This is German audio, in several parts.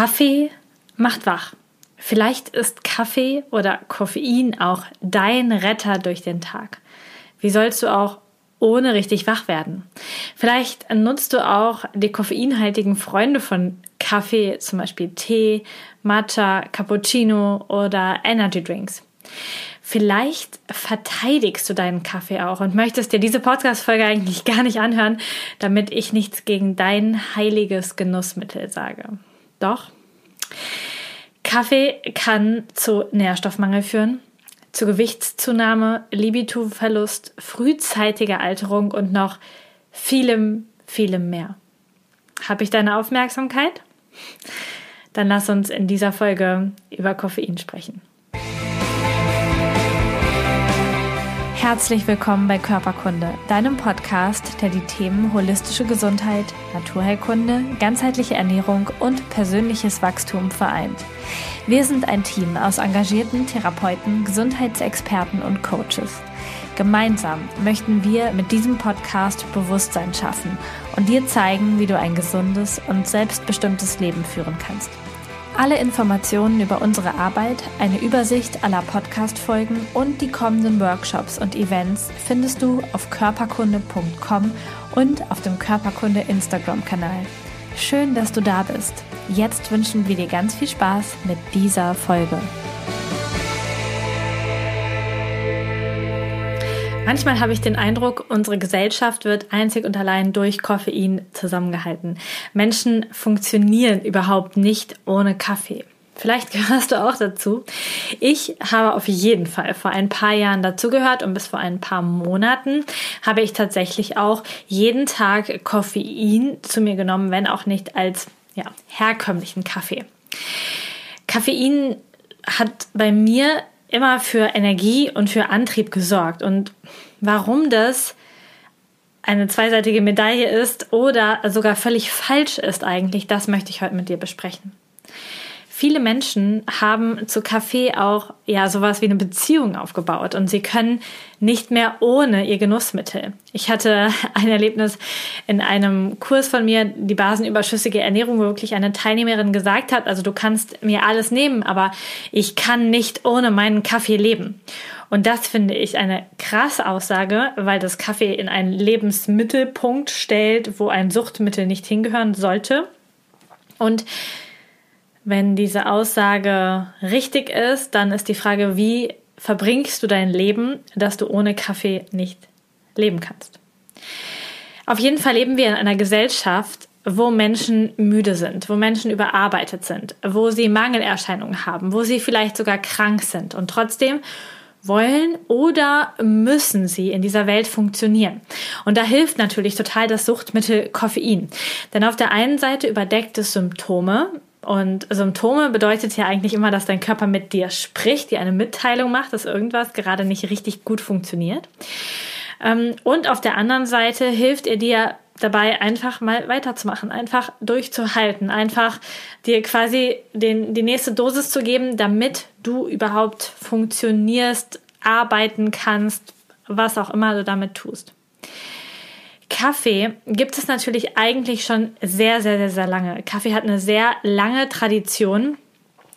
Kaffee macht wach. Vielleicht ist Kaffee oder Koffein auch dein Retter durch den Tag. Wie sollst du auch ohne richtig wach werden? Vielleicht nutzt du auch die koffeinhaltigen Freunde von Kaffee, zum Beispiel Tee, Matcha, Cappuccino oder Energy Drinks. Vielleicht verteidigst du deinen Kaffee auch und möchtest dir diese Podcast-Folge eigentlich gar nicht anhören, damit ich nichts gegen dein heiliges Genussmittel sage. Doch, Kaffee kann zu Nährstoffmangel führen, zu Gewichtszunahme, Libidoverlust, frühzeitiger Alterung und noch vielem, vielem mehr. Habe ich deine Aufmerksamkeit? Dann lass uns in dieser Folge über Koffein sprechen. Herzlich willkommen bei Körperkunde, deinem Podcast, der die Themen holistische Gesundheit, Naturheilkunde, ganzheitliche Ernährung und persönliches Wachstum vereint. Wir sind ein Team aus engagierten Therapeuten, Gesundheitsexperten und Coaches. Gemeinsam möchten wir mit diesem Podcast Bewusstsein schaffen und dir zeigen, wie du ein gesundes und selbstbestimmtes Leben führen kannst. Alle Informationen über unsere Arbeit, eine Übersicht aller Podcast-Folgen und die kommenden Workshops und Events findest du auf körperkunde.com und auf dem Körperkunde Instagram-Kanal. Schön, dass du da bist. Jetzt wünschen wir dir ganz viel Spaß mit dieser Folge. Manchmal habe ich den Eindruck, unsere Gesellschaft wird einzig und allein durch Koffein zusammengehalten. Menschen funktionieren überhaupt nicht ohne Kaffee. Vielleicht gehörst du auch dazu. Ich habe auf jeden Fall vor ein paar Jahren dazugehört und bis vor ein paar Monaten habe ich tatsächlich auch jeden Tag Koffein zu mir genommen, wenn auch nicht als ja, herkömmlichen Kaffee. Koffein hat bei mir immer für Energie und für Antrieb gesorgt. Und warum das eine zweiseitige Medaille ist oder sogar völlig falsch ist eigentlich, das möchte ich heute mit dir besprechen. Viele Menschen haben zu Kaffee auch ja sowas wie eine Beziehung aufgebaut und sie können nicht mehr ohne ihr Genussmittel. Ich hatte ein Erlebnis in einem Kurs von mir, die basenüberschüssige Ernährung, wo wirklich eine Teilnehmerin gesagt hat, also du kannst mir alles nehmen, aber ich kann nicht ohne meinen Kaffee leben. Und das finde ich eine krasse Aussage, weil das Kaffee in einen Lebensmittelpunkt stellt, wo ein Suchtmittel nicht hingehören sollte. Und wenn diese Aussage richtig ist, dann ist die Frage, wie verbringst du dein Leben, dass du ohne Kaffee nicht leben kannst. Auf jeden Fall leben wir in einer Gesellschaft, wo Menschen müde sind, wo Menschen überarbeitet sind, wo sie Mangelerscheinungen haben, wo sie vielleicht sogar krank sind und trotzdem wollen oder müssen sie in dieser Welt funktionieren. Und da hilft natürlich total das Suchtmittel Koffein. Denn auf der einen Seite überdeckt es Symptome, und Symptome bedeutet ja eigentlich immer, dass dein Körper mit dir spricht, dir eine Mitteilung macht, dass irgendwas gerade nicht richtig gut funktioniert. Ähm, und auf der anderen Seite hilft er dir dabei, einfach mal weiterzumachen, einfach durchzuhalten, einfach dir quasi den, die nächste Dosis zu geben, damit du überhaupt funktionierst, arbeiten kannst, was auch immer du damit tust. Kaffee gibt es natürlich eigentlich schon sehr, sehr, sehr, sehr lange. Kaffee hat eine sehr lange Tradition.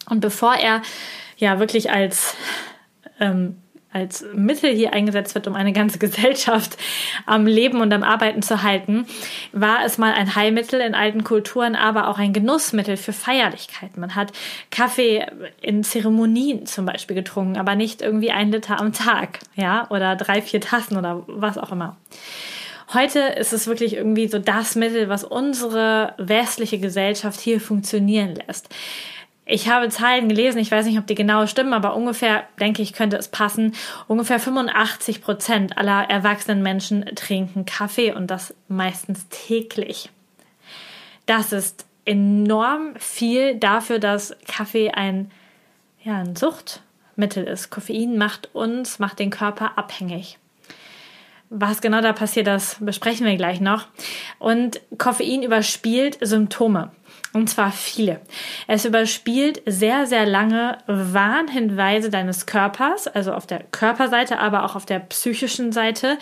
Und bevor er ja wirklich als, ähm, als Mittel hier eingesetzt wird, um eine ganze Gesellschaft am Leben und am Arbeiten zu halten, war es mal ein Heilmittel in alten Kulturen, aber auch ein Genussmittel für Feierlichkeiten. Man hat Kaffee in Zeremonien zum Beispiel getrunken, aber nicht irgendwie ein Liter am Tag, ja, oder drei, vier Tassen oder was auch immer. Heute ist es wirklich irgendwie so das Mittel, was unsere westliche Gesellschaft hier funktionieren lässt. Ich habe Zahlen gelesen, ich weiß nicht, ob die genau stimmen, aber ungefähr, denke ich, könnte es passen. Ungefähr 85 Prozent aller erwachsenen Menschen trinken Kaffee und das meistens täglich. Das ist enorm viel dafür, dass Kaffee ein, ja, ein Suchtmittel ist. Koffein macht uns, macht den Körper abhängig. Was genau da passiert, das besprechen wir gleich noch. Und Koffein überspielt Symptome. Und zwar viele. Es überspielt sehr, sehr lange Warnhinweise deines Körpers, also auf der Körperseite, aber auch auf der psychischen Seite,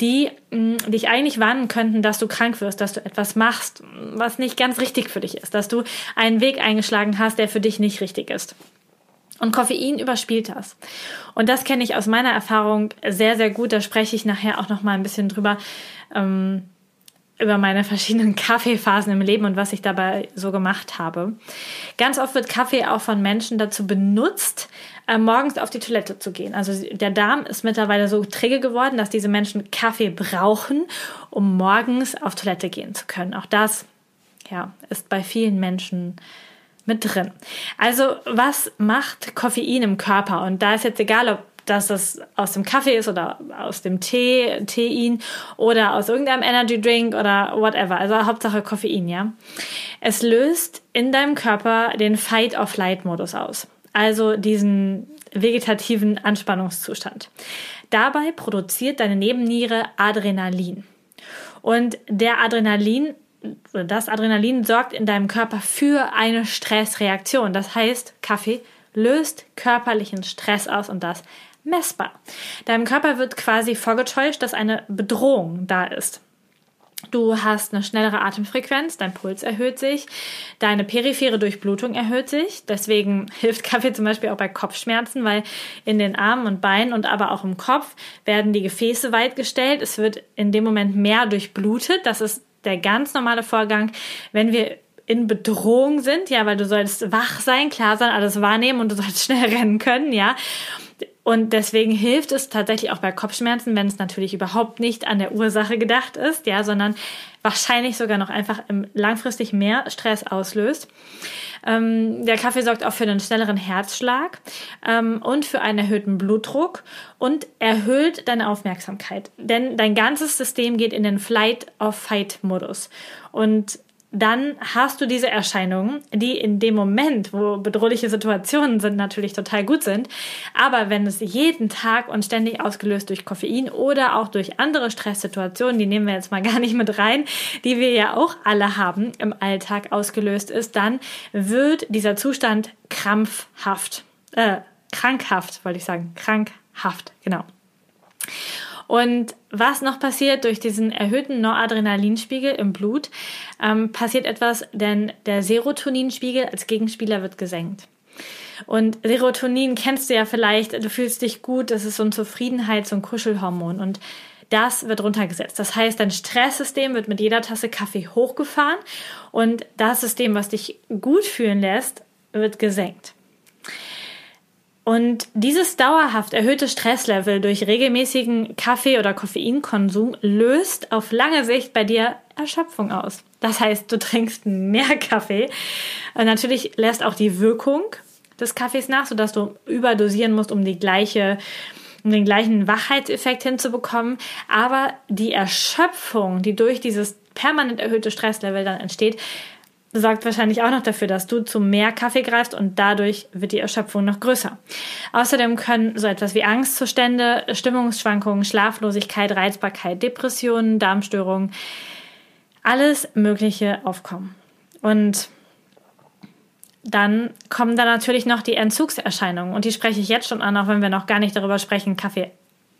die mh, mm, dich eigentlich warnen könnten, dass du krank wirst, dass du etwas machst, was nicht ganz richtig für dich ist, dass du einen Weg eingeschlagen hast, der für dich nicht richtig ist. Und Koffein überspielt das. Und das kenne ich aus meiner Erfahrung sehr, sehr gut. Da spreche ich nachher auch noch mal ein bisschen drüber. Ähm, über meine verschiedenen Kaffeephasen im Leben und was ich dabei so gemacht habe. Ganz oft wird Kaffee auch von Menschen dazu benutzt, äh, morgens auf die Toilette zu gehen. Also der Darm ist mittlerweile so träge geworden, dass diese Menschen Kaffee brauchen, um morgens auf Toilette gehen zu können. Auch das ja, ist bei vielen Menschen mit drin. Also was macht Koffein im Körper? Und da ist jetzt egal, ob dass das aus dem Kaffee ist oder aus dem Tee, Tein oder aus irgendeinem Energy Drink oder whatever. Also Hauptsache Koffein, ja. Es löst in deinem Körper den Fight-of-Flight-Modus aus. Also diesen vegetativen Anspannungszustand. Dabei produziert deine Nebenniere Adrenalin. Und der Adrenalin das Adrenalin sorgt in deinem Körper für eine Stressreaktion. Das heißt, Kaffee löst körperlichen Stress aus und das messbar. Deinem Körper wird quasi vorgetäuscht, dass eine Bedrohung da ist. Du hast eine schnellere Atemfrequenz, dein Puls erhöht sich, deine periphere Durchblutung erhöht sich. Deswegen hilft Kaffee zum Beispiel auch bei Kopfschmerzen, weil in den Armen und Beinen und aber auch im Kopf werden die Gefäße weit gestellt. Es wird in dem Moment mehr durchblutet. Das ist der ganz normale Vorgang, wenn wir in Bedrohung sind, ja, weil du sollst wach sein, klar sein, alles wahrnehmen und du sollst schnell rennen können, ja. Und deswegen hilft es tatsächlich auch bei Kopfschmerzen, wenn es natürlich überhaupt nicht an der Ursache gedacht ist, ja, sondern wahrscheinlich sogar noch einfach langfristig mehr Stress auslöst. Ähm, der Kaffee sorgt auch für einen schnelleren Herzschlag ähm, und für einen erhöhten Blutdruck und erhöht deine Aufmerksamkeit. Denn dein ganzes System geht in den Flight-of-Fight-Modus. Und dann hast du diese Erscheinungen, die in dem Moment, wo bedrohliche Situationen sind, natürlich total gut sind. Aber wenn es jeden Tag und ständig ausgelöst durch Koffein oder auch durch andere Stresssituationen, die nehmen wir jetzt mal gar nicht mit rein, die wir ja auch alle haben im Alltag ausgelöst ist, dann wird dieser Zustand krampfhaft, äh, krankhaft, wollte ich sagen, krankhaft, genau. Und was noch passiert durch diesen erhöhten Noradrenalinspiegel im Blut, ähm, passiert etwas, denn der Serotoninspiegel als Gegenspieler wird gesenkt. Und Serotonin kennst du ja vielleicht, du fühlst dich gut, das ist so ein Zufriedenheits- und Kuschelhormon und das wird runtergesetzt. Das heißt, dein Stresssystem wird mit jeder Tasse Kaffee hochgefahren und das System, was dich gut fühlen lässt, wird gesenkt. Und dieses dauerhaft erhöhte Stresslevel durch regelmäßigen Kaffee- oder Koffeinkonsum löst auf lange Sicht bei dir Erschöpfung aus. Das heißt, du trinkst mehr Kaffee. Und natürlich lässt auch die Wirkung des Kaffees nach, sodass du überdosieren musst, um die gleiche um den gleichen Wachheitseffekt hinzubekommen. Aber die Erschöpfung, die durch dieses permanent erhöhte Stresslevel dann entsteht, sorgt wahrscheinlich auch noch dafür, dass du zu mehr Kaffee greifst und dadurch wird die Erschöpfung noch größer. Außerdem können so etwas wie Angstzustände, Stimmungsschwankungen, Schlaflosigkeit, Reizbarkeit, Depressionen, Darmstörungen, alles Mögliche aufkommen. Und dann kommen da natürlich noch die Entzugserscheinungen und die spreche ich jetzt schon an, auch wenn wir noch gar nicht darüber sprechen, Kaffee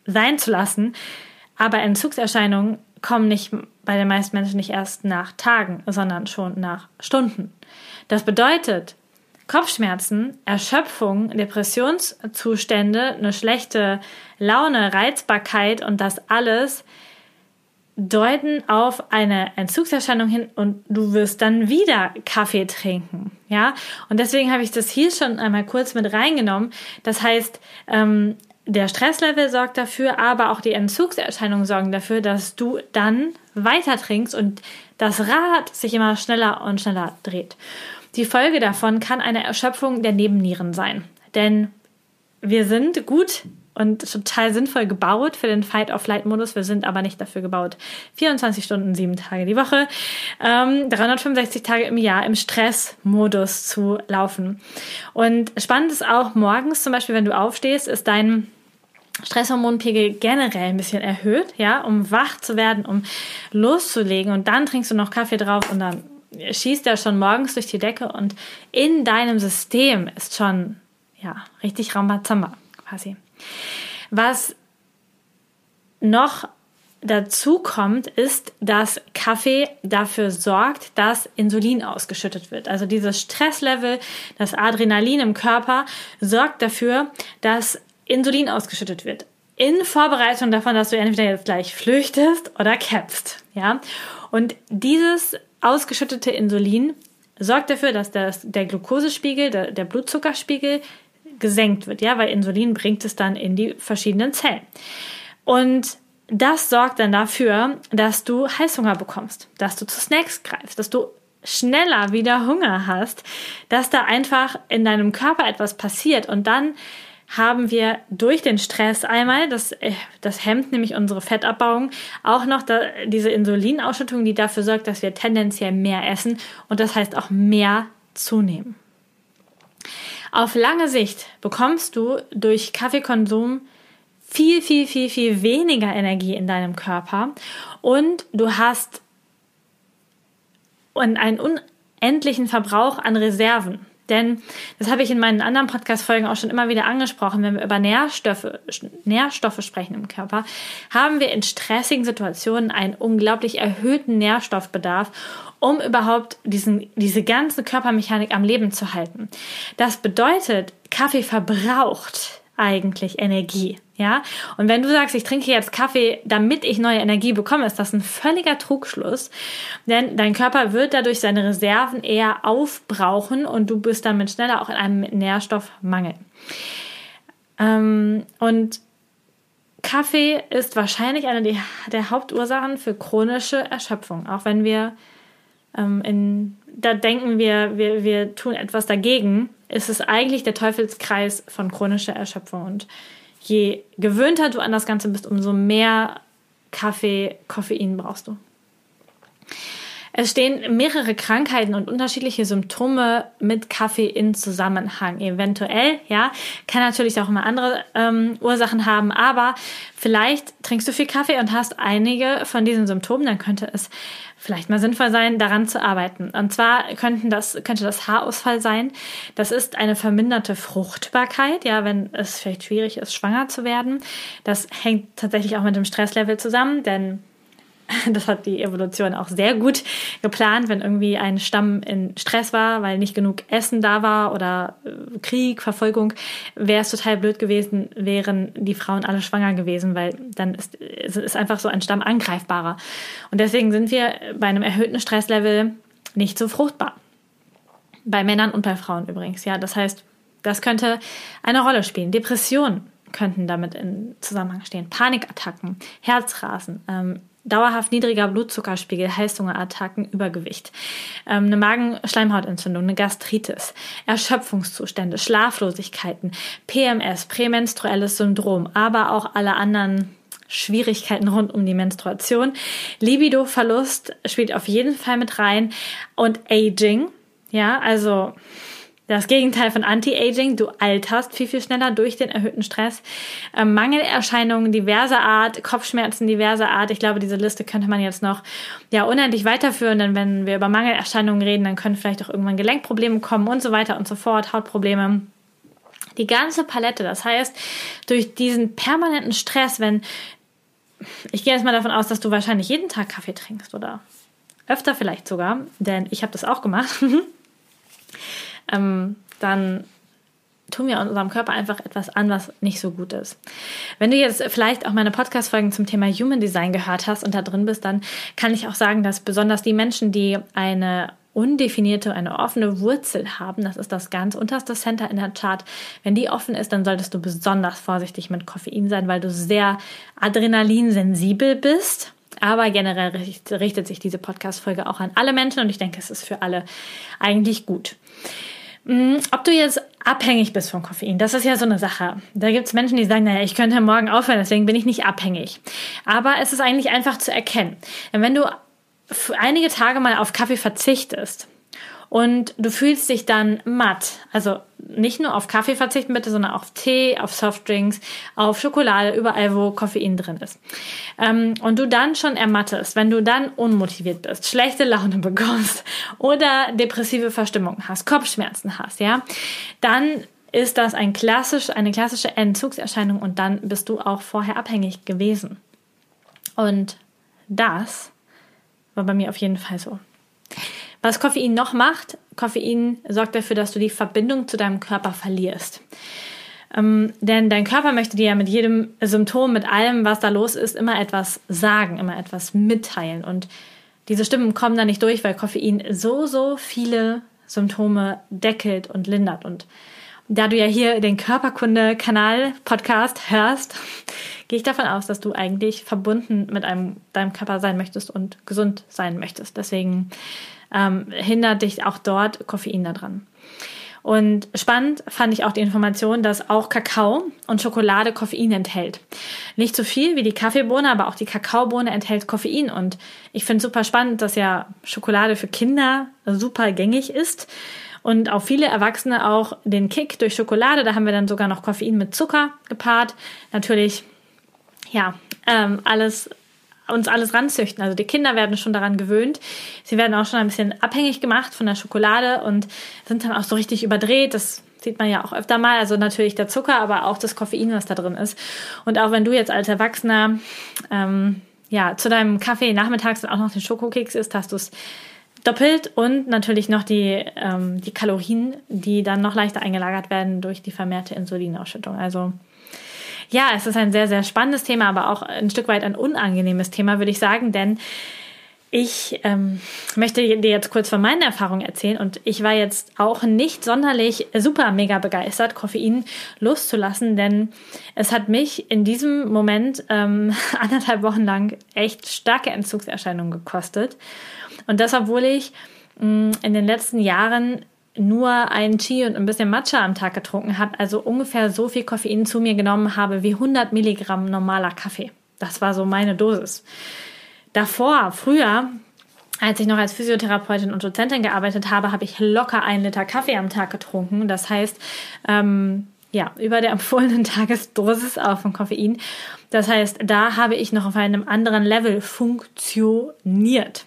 sein zu lassen. Aber Entzugserscheinungen kommen nicht bei den meisten Menschen nicht erst nach Tagen, sondern schon nach Stunden. Das bedeutet, Kopfschmerzen, Erschöpfung, Depressionszustände, eine schlechte Laune, Reizbarkeit und das alles deuten auf eine Entzugserscheinung hin und du wirst dann wieder Kaffee trinken. Ja, und deswegen habe ich das hier schon einmal kurz mit reingenommen. Das heißt, ähm, der Stresslevel sorgt dafür, aber auch die Entzugserscheinungen sorgen dafür, dass du dann weiter trinkst und das Rad sich immer schneller und schneller dreht. Die Folge davon kann eine Erschöpfung der Nebennieren sein. Denn wir sind gut und total sinnvoll gebaut für den Fight-of-Flight-Modus. Wir sind aber nicht dafür gebaut, 24 Stunden, sieben Tage die Woche, ähm, 365 Tage im Jahr im Stress-Modus zu laufen. Und spannend ist auch morgens zum Beispiel, wenn du aufstehst, ist dein Stresshormonpegel generell ein bisschen erhöht, ja, um wach zu werden, um loszulegen und dann trinkst du noch Kaffee drauf und dann schießt er schon morgens durch die Decke und in deinem System ist schon, ja, richtig Rambazamba quasi. Was noch dazu kommt, ist, dass Kaffee dafür sorgt, dass Insulin ausgeschüttet wird. Also dieses Stresslevel, das Adrenalin im Körper sorgt dafür, dass Insulin ausgeschüttet wird. In Vorbereitung davon, dass du entweder jetzt gleich flüchtest oder kämpfst. Ja? Und dieses ausgeschüttete Insulin sorgt dafür, dass das, der Glukosespiegel, der, der Blutzuckerspiegel gesenkt wird, ja, weil Insulin bringt es dann in die verschiedenen Zellen. Und das sorgt dann dafür, dass du Heißhunger bekommst, dass du zu Snacks greifst, dass du schneller wieder Hunger hast, dass da einfach in deinem Körper etwas passiert und dann haben wir durch den Stress einmal, das, äh, das hemmt nämlich unsere Fettabbauung, auch noch da, diese Insulinausschüttung, die dafür sorgt, dass wir tendenziell mehr essen und das heißt auch mehr zunehmen. Auf lange Sicht bekommst du durch Kaffeekonsum viel, viel, viel, viel weniger Energie in deinem Körper und du hast einen unendlichen Verbrauch an Reserven. Denn das habe ich in meinen anderen Podcast-Folgen auch schon immer wieder angesprochen. Wenn wir über Nährstoffe, Nährstoffe sprechen im Körper, haben wir in stressigen Situationen einen unglaublich erhöhten Nährstoffbedarf, um überhaupt diesen, diese ganze Körpermechanik am Leben zu halten. Das bedeutet, Kaffee verbraucht eigentlich Energie. Ja, und wenn du sagst, ich trinke jetzt Kaffee, damit ich neue Energie bekomme, ist das ein völliger Trugschluss. Denn dein Körper wird dadurch seine Reserven eher aufbrauchen und du bist damit schneller auch in einem Nährstoffmangel. Ähm, und Kaffee ist wahrscheinlich eine der Hauptursachen für chronische Erschöpfung. Auch wenn wir ähm, in, da denken wir, wir, wir tun etwas dagegen, ist es eigentlich der Teufelskreis von chronischer Erschöpfung. Und je gewöhnter du an das Ganze bist, umso mehr Kaffee, Koffein brauchst du. Es stehen mehrere Krankheiten und unterschiedliche Symptome mit Kaffee in Zusammenhang. Eventuell, ja, kann natürlich auch immer andere ähm, Ursachen haben, aber vielleicht trinkst du viel Kaffee und hast einige von diesen Symptomen, dann könnte es vielleicht mal sinnvoll sein, daran zu arbeiten. Und zwar könnten das, könnte das Haarausfall sein. Das ist eine verminderte Fruchtbarkeit, ja, wenn es vielleicht schwierig ist, schwanger zu werden. Das hängt tatsächlich auch mit dem Stresslevel zusammen, denn das hat die Evolution auch sehr gut geplant, wenn irgendwie ein Stamm in Stress war, weil nicht genug Essen da war oder äh, Krieg, Verfolgung, wäre es total blöd gewesen, wären die Frauen alle schwanger gewesen, weil dann ist, ist einfach so ein Stamm angreifbarer. Und deswegen sind wir bei einem erhöhten Stresslevel nicht so fruchtbar. Bei Männern und bei Frauen übrigens, ja. Das heißt, das könnte eine Rolle spielen. Depressionen könnten damit in Zusammenhang stehen. Panikattacken, Herzrasen, ähm, dauerhaft niedriger Blutzuckerspiegel, Heißhungerattacken, Übergewicht, ähm, eine Magenschleimhautentzündung, eine Gastritis, Erschöpfungszustände, Schlaflosigkeiten, PMS, prämenstruelles Syndrom, aber auch alle anderen Schwierigkeiten rund um die Menstruation. Libido-Verlust spielt auf jeden Fall mit rein und Aging, ja, also das Gegenteil von Anti-Aging, du alterst viel, viel schneller durch den erhöhten Stress. Ähm, Mangelerscheinungen diverser Art, Kopfschmerzen diverser Art. Ich glaube, diese Liste könnte man jetzt noch ja unendlich weiterführen, denn wenn wir über Mangelerscheinungen reden, dann können vielleicht auch irgendwann Gelenkprobleme kommen und so weiter und so fort, Hautprobleme. Die ganze Palette. Das heißt, durch diesen permanenten Stress, wenn ich gehe jetzt mal davon aus, dass du wahrscheinlich jeden Tag Kaffee trinkst oder öfter vielleicht sogar, denn ich habe das auch gemacht. ähm, dann tun wir unserem Körper einfach etwas an, was nicht so gut ist. Wenn du jetzt vielleicht auch meine Podcast-Folgen zum Thema Human Design gehört hast und da drin bist, dann kann ich auch sagen, dass besonders die Menschen, die eine undefinierte, eine offene Wurzel haben, das ist das ganz unterste Center in der Chart, wenn die offen ist, dann solltest du besonders vorsichtig mit Koffein sein, weil du sehr adrenalinsensibel bist. Aber generell richtet sich diese Podcast-Folge auch an alle Menschen und ich denke, es ist für alle eigentlich gut. Mm, ob du jetzt abhängig bist von Koffein, das ist ja so eine Sache. Da gibt es Menschen, die sagen, naja, ich könnte morgen aufhören, deswegen bin ich nicht abhängig. Aber es ist eigentlich einfach zu erkennen. Denn wenn du einige Tage mal auf Kaffee verzichtest Und du fühlst dich dann matt. Also nicht nur auf Kaffee verzichten bitte, sondern auf Tee, auf Softdrinks, auf Schokolade, überall, wo Koffein drin ist. Ähm, und du dann schon ermattest, wenn du dann unmotiviert bist, schlechte Laune bekommst oder depressive Verstimmung hast, Kopfschmerzen hast, ja, dann ist das ein klassisch, eine klassische Entzugserscheinung und dann bist du auch vorher abhängig gewesen. Und das war bei mir auf jeden Fall so. Was Koffein noch macht, Koffein sorgt dafür, dass du die Verbindung zu deinem Körper verlierst. Ähm, denn dein Körper möchte dir ja mit jedem Symptom, mit allem, was da los ist, immer etwas sagen, immer etwas mitteilen. Und diese Stimmen kommen da nicht durch, weil Koffein so, so viele Symptome deckelt und lindert. Und da du ja hier den Körperkunde-Kanal-Podcast hörst, gehe ich davon aus, dass du eigentlich verbunden mit einem, deinem Körper sein möchtest und gesund sein möchtest. Deswegen ähm, hindert dich auch dort Koffein daran. Und spannend fand ich auch die Information, dass auch Kakao und Schokolade Koffein enthält. Nicht so viel wie die Kaffeebohne, aber auch die Kakaobohne enthält Koffein. Und ich finde super spannend, dass ja Schokolade für Kinder super gängig ist und auch viele Erwachsene auch den Kick durch Schokolade. Da haben wir dann sogar noch Koffein mit Zucker gepaart. Natürlich, ja, ähm, alles uns alles ranzüchten. Also die Kinder werden schon daran gewöhnt. Sie werden auch schon ein bisschen abhängig gemacht von der Schokolade und sind dann auch so richtig überdreht. Das sieht man ja auch öfter mal. Also natürlich der Zucker, aber auch das Koffein, was da drin ist. Und auch wenn du jetzt als Erwachsener ähm, ja zu deinem Kaffee nachmittags auch noch den Schokokeks isst, hast du es doppelt und natürlich noch die, ähm, die Kalorien, die dann noch leichter eingelagert werden durch die vermehrte Insulinausschüttung. Also ja, es ist ein sehr, sehr spannendes Thema, aber auch ein Stück weit ein unangenehmes Thema, würde ich sagen, denn ich ähm, möchte dir jetzt kurz von meinen Erfahrungen erzählen und ich war jetzt auch nicht sonderlich super mega begeistert, Koffein loszulassen, denn es hat mich in diesem Moment ähm, anderthalb Wochen lang echt starke Entzugserscheinungen gekostet. Und das, obwohl ich mh, mm, in den letzten Jahren nur ein Chi und ein bisschen Matcha am Tag getrunken habe, also ungefähr so viel Koffein zu mir genommen habe wie 100 Milligramm normaler Kaffee. Das war so meine Dosis. Davor, früher, als ich noch als Physiotherapeutin und Dozentin gearbeitet habe, habe ich locker einen Liter Kaffee am Tag getrunken. Das heißt, ähm, ja, über der empfohlenen Tagesdosis auch von Koffein. Das heißt, da habe ich noch auf einem anderen Level funktioniert.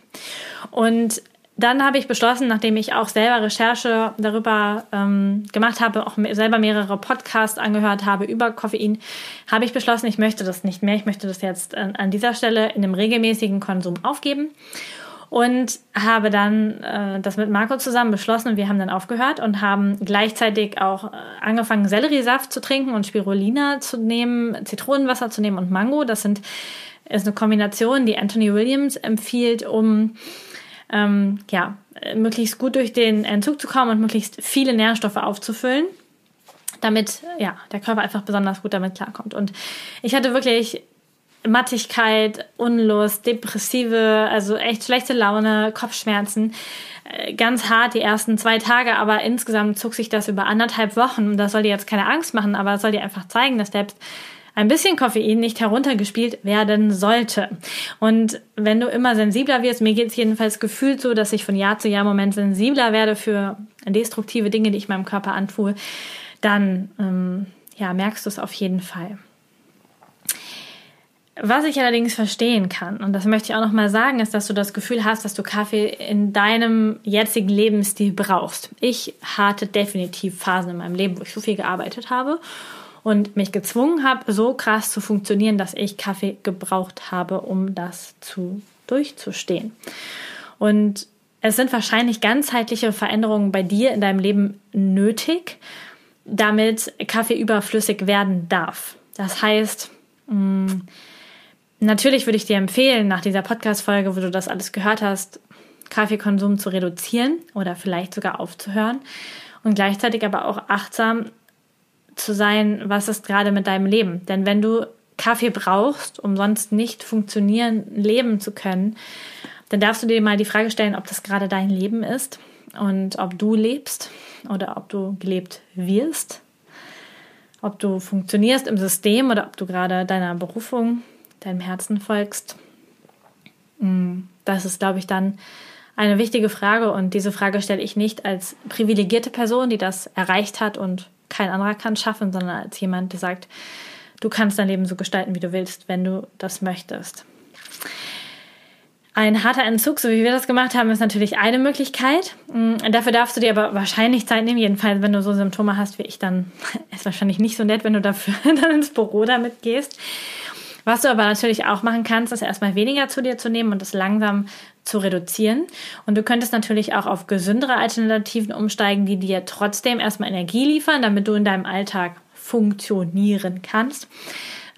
Und dann habe ich beschlossen, nachdem ich auch selber Recherche darüber ähm, gemacht habe, auch selber mehrere Podcasts angehört habe über Koffein, habe ich beschlossen, ich möchte das nicht mehr. Ich möchte das jetzt an, an dieser Stelle in einem regelmäßigen Konsum aufgeben und habe dann äh, das mit Marco zusammen beschlossen und wir haben dann aufgehört und haben gleichzeitig auch äh, angefangen, Selleriesaft zu trinken und Spirulina zu nehmen, Zitronenwasser zu nehmen und Mango. Das sind ist eine Kombination, die Anthony Williams empfiehlt, um ähm, ja, möglichst gut durch den Entzug zu kommen und möglichst viele Nährstoffe aufzufüllen, damit ja, der Körper einfach besonders gut damit klarkommt. Und ich hatte wirklich Mattigkeit, Unlust, depressive, also echt schlechte Laune, Kopfschmerzen. Äh, ganz hart die ersten zwei Tage, aber insgesamt zog sich das über anderthalb Wochen. Das soll dir jetzt keine Angst machen, aber es soll dir einfach zeigen, dass selbst ein bisschen Koffein nicht heruntergespielt werden sollte. Und wenn du immer sensibler wirst, mir geht es jedenfalls gefühlt so, dass ich von Jahr zu Jahr im Moment sensibler werde für destruktive Dinge, die ich meinem Körper antue, dann ähm, ja, merkst du es auf jeden Fall. Was ich allerdings verstehen kann, und das möchte ich auch nochmal sagen, ist, dass du das Gefühl hast, dass du Kaffee in deinem jetzigen Lebensstil brauchst. Ich hatte definitiv Phasen in meinem Leben, wo ich so viel gearbeitet habe und mich gezwungen habe, so krass zu funktionieren, dass ich Kaffee gebraucht habe, um das zu durchzustehen. Und es sind wahrscheinlich ganzheitliche Veränderungen bei dir in deinem Leben nötig, damit Kaffee überflüssig werden darf. Das heißt, mh, mm, natürlich würde ich dir empfehlen, nach dieser Podcast-Folge, wo du das alles gehört hast, Kaffeekonsum zu reduzieren oder vielleicht sogar aufzuhören und gleichzeitig aber auch achtsam zu sein, was ist gerade mit deinem Leben. Denn wenn du Kaffee brauchst, um sonst nicht funktionieren, leben zu können, dann darfst du dir mal die Frage stellen, ob das gerade dein Leben ist und ob du lebst oder ob du gelebt wirst, ob du funktionierst im System oder ob du gerade deiner Berufung, deinem Herzen folgst. Mm, das ist, glaube ich, dann eine wichtige Frage und diese Frage stelle ich nicht als privilegierte Person, die das erreicht hat und kein anderer kann schaffen, sondern als jemand, der sagt, du kannst dein Leben so gestalten, wie du willst, wenn du das möchtest. Ein harter Entzug, so wie wir das gemacht haben, ist natürlich eine Möglichkeit. Mm, dafür darfst du dir aber wahrscheinlich Zeit nehmen. Jedenfalls, wenn du so Symptome hast wie ich, dann ist wahrscheinlich nicht so nett, wenn du dafür dann ins Büro damit gehst. Was du aber natürlich auch machen kannst, ist erstmal weniger zu dir zu nehmen und das langsam zu reduzieren. Und du könntest natürlich auch auf gesündere Alternativen umsteigen, die dir trotzdem erstmal Energie liefern, damit du in deinem Alltag funktionieren kannst,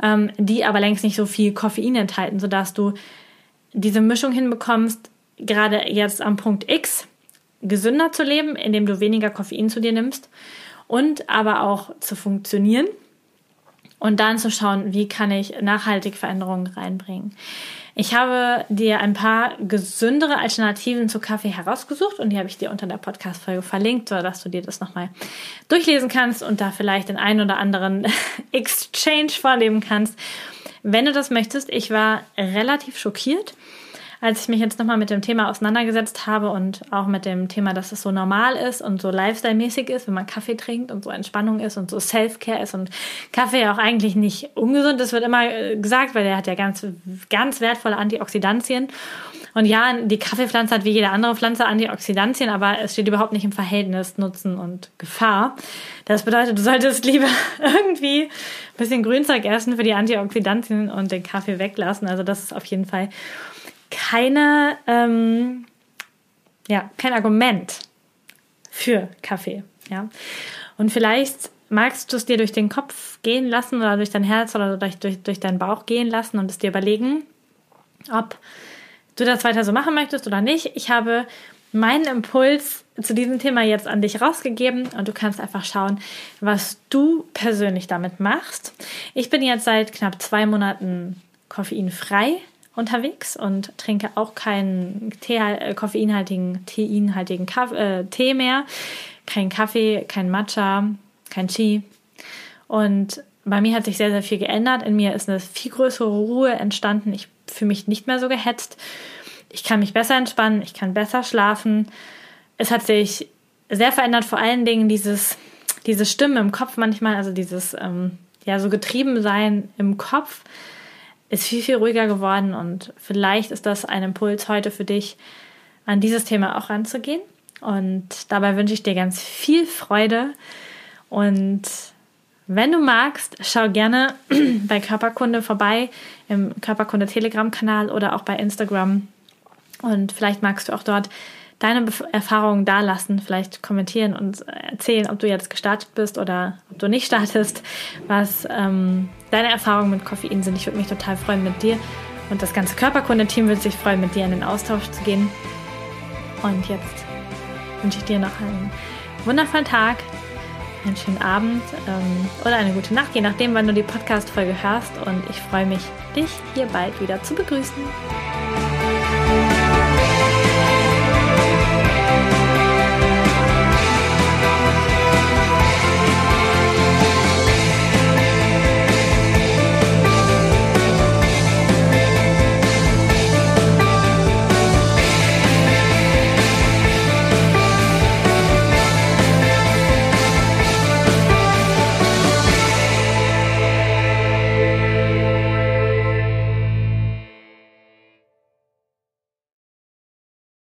ähm, die aber längst nicht so viel Koffein enthalten, sodass du diese Mischung hinbekommst, gerade jetzt am Punkt X, gesünder zu leben, indem du weniger Koffein zu dir nimmst und aber auch zu funktionieren und dann zu schauen, wie kann ich nachhaltig Veränderungen reinbringen. Ich habe dir ein paar gesündere Alternativen zu Kaffee herausgesucht und die habe ich dir unter der Podcast-Folge verlinkt, sodass du dir das nochmal durchlesen kannst und da vielleicht den einen oder anderen Exchange vornehmen kannst wenn du das möchtest, ich war relativ schockiert, als ich mich jetzt nochmal mit dem Thema auseinandergesetzt habe und auch mit dem Thema, dass es so normal ist und so lifestyle-mäßig ist, wenn man Kaffee trinkt und so Entspannung ist und so Self-Care ist und Kaffee ja auch eigentlich nicht ungesund ist, wird immer äh, gesagt, weil der hat ja ganz, ganz wertvolle Antioxidantien. Und ja, die Kaffeepflanze hat wie jede andere Pflanze Antioxidantien, aber es steht überhaupt nicht im Verhältnis Nutzen und Gefahr. Das bedeutet, du solltest lieber irgendwie ein bisschen Grünzeug essen für die Antioxidantien und den Kaffee weglassen. Also das ist auf jeden Fall keine, ähm, ja, kein Argument für Kaffee. Ja. Und vielleicht magst du es dir durch den Kopf gehen lassen oder durch dein Herz oder durch, durch, durch deinen Bauch gehen lassen und es dir überlegen, ob du das weiter so machen möchtest oder nicht. Ich habe meinen Impuls zu diesem Thema jetzt an dich rausgegeben und du kannst einfach schauen, was du persönlich damit machst. Ich bin jetzt seit knapp zwei Monaten koffeinfrei unterwegs und trinke auch keinen Tee, äh, koffeinhaltigen, teinhaltigen Kaffee, äh, Tee mehr, kein Kaffee, kein Matcha, kein Chi. Und bei mir hat sich sehr, sehr viel geändert. In mir ist eine viel größere Ruhe entstanden. Ich fühle mich nicht mehr so gehetzt. Ich kann mich besser entspannen, ich kann besser schlafen. Es hat sich sehr verändert, vor allen Dingen dieses, diese Stimme im Kopf manchmal, also dieses, ähm, ja, so getrieben sein im Kopf ist viel, viel ruhiger geworden und vielleicht ist das ein Impuls heute für dich, an dieses Thema auch ranzugehen. Und dabei wünsche ich dir ganz viel Freude und wenn du magst, schau gerne bei Körperkunde vorbei im Körperkunde Telegram-Kanal oder auch bei Instagram. Und vielleicht magst du auch dort deine Erfahrungen dalassen, vielleicht kommentieren und erzählen, ob du jetzt gestartet bist oder ob du nicht startest, was ähm, deine Erfahrungen mit Koffein sind. Ich würde mich total freuen mit dir und das ganze Körperkunde-Team würde sich freuen, mit dir in den Austausch zu gehen. Und jetzt wünsche ich dir noch einen wundervollen Tag einen schönen Abend ähm, oder eine gute Nacht, je nachdem, wann du die Podcast-Folge hörst. Und ich freue mich, dich hier bald wieder zu begrüßen.